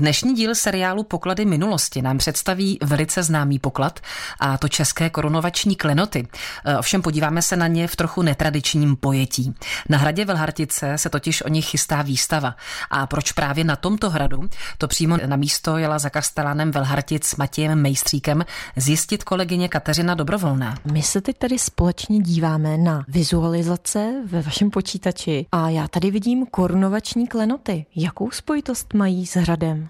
Dnešní díl seriálu Poklady minulosti nám představí velice známý poklad a to české korunovační klenoty. E, ovšem podíváme se na ně v trochu netradičním pojetí. Na hradě Velhartice se totiž o nich chystá výstava. A proč právě na tomto hradu? To přímo na místo jela za kastelánem Velhartic s Matějem Mejstříkem zjistit kolegyně Kateřina Dobrovolná. My se teď tady společně díváme na vizualizace ve vašem počítači a já tady vidím korunovační klenoty. Jakou spojitost mají s hradem?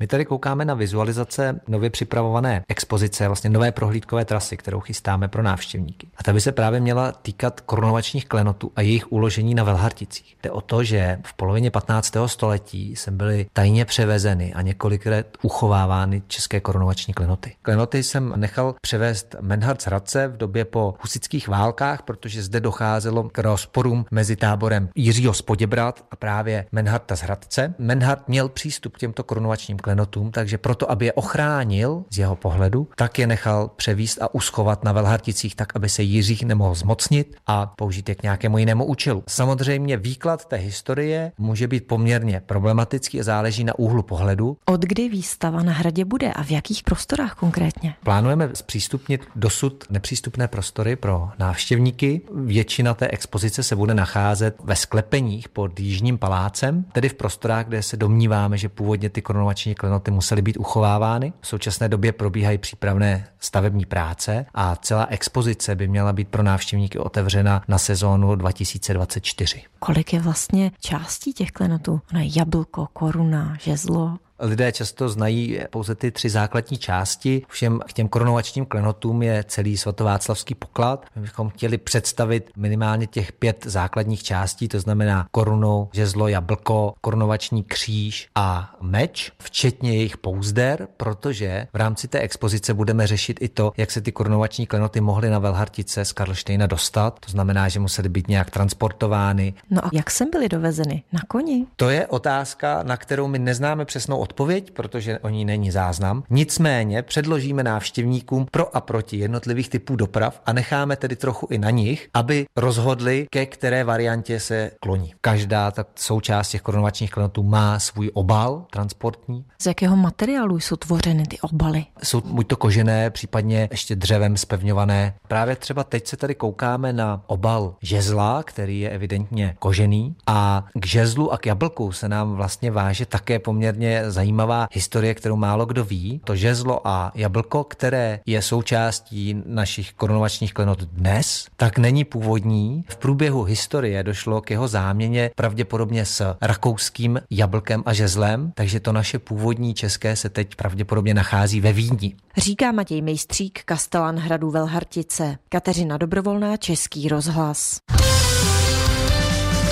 My tady koukáme na vizualizace nově připravované expozice, vlastně nové prohlídkové trasy, kterou chystáme pro návštěvníky. A ta by se právě měla týkat korunovačních klenotů a jejich uložení na Velharticích. Jde o to, že v polovině 15. století sem byly tajně převezeny a několikrát uchovávány české korunovační klenoty. Klenoty jsem nechal převést Menhard z Hradce v době po husických válkách, protože zde docházelo k rozporům mezi táborem Jiřího Spoděbrat a právě Menharta z Hradce. Menhard měl přístup k těmto korunovačním klenotům takže proto, aby je ochránil z jeho pohledu, tak je nechal převíst a uschovat na Velharticích tak, aby se Jiřích nemohl zmocnit a použít je k nějakému jinému účelu. Samozřejmě výklad té historie může být poměrně problematický a záleží na úhlu pohledu. Od kdy výstava na hradě bude a v jakých prostorách konkrétně? Plánujeme zpřístupnit dosud nepřístupné prostory pro návštěvníky. Většina té expozice se bude nacházet ve sklepeních pod Jižním palácem, tedy v prostorách, kde se domníváme, že původně ty korunovační klenoty musely být uchovávány. V současné době probíhají přípravné stavební práce a celá expozice by měla být pro návštěvníky otevřena na sezónu 2024. Kolik je vlastně částí těch klenotů? Ona je jablko, koruna, žezlo. Lidé často znají pouze ty tři základní části, všem k těm korunovačním klenotům je celý svatováclavský poklad. My bychom chtěli představit minimálně těch pět základních částí, to znamená korunu, žezlo, jablko, korunovační kříž a meč, včetně jejich pouzder, protože v rámci té expozice budeme řešit i to, jak se ty korunovační klenoty mohly na Velhartice z Karlštejna dostat. To znamená, že musely být nějak transportovány. No a jak sem byly dovezeny? Na koni? To je otázka, na kterou my neznáme přesnou odpověď protože o ní není záznam. Nicméně předložíme návštěvníkům pro a proti jednotlivých typů doprav a necháme tedy trochu i na nich, aby rozhodli, ke které variantě se kloní. Každá ta součást těch korunovačních klenotů má svůj obal transportní. Z jakého materiálu jsou tvořeny ty obaly? Jsou buď to kožené, případně ještě dřevem spevňované. Právě třeba teď se tady koukáme na obal žezla, který je evidentně kožený a k žezlu a k jablku se nám vlastně váže také poměrně zajímavá historie, kterou málo kdo ví. To žezlo a jablko, které je součástí našich korunovačních klenot dnes, tak není původní. V průběhu historie došlo k jeho záměně pravděpodobně s rakouským jablkem a žezlem, takže to naše původní české se teď pravděpodobně nachází ve Vídni. Říká Matěj Mejstřík, kastelán hradu Velhartice. Kateřina Dobrovolná, Český rozhlas.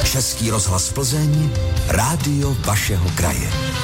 Český rozhlas Plzeň, rádio vašeho kraje.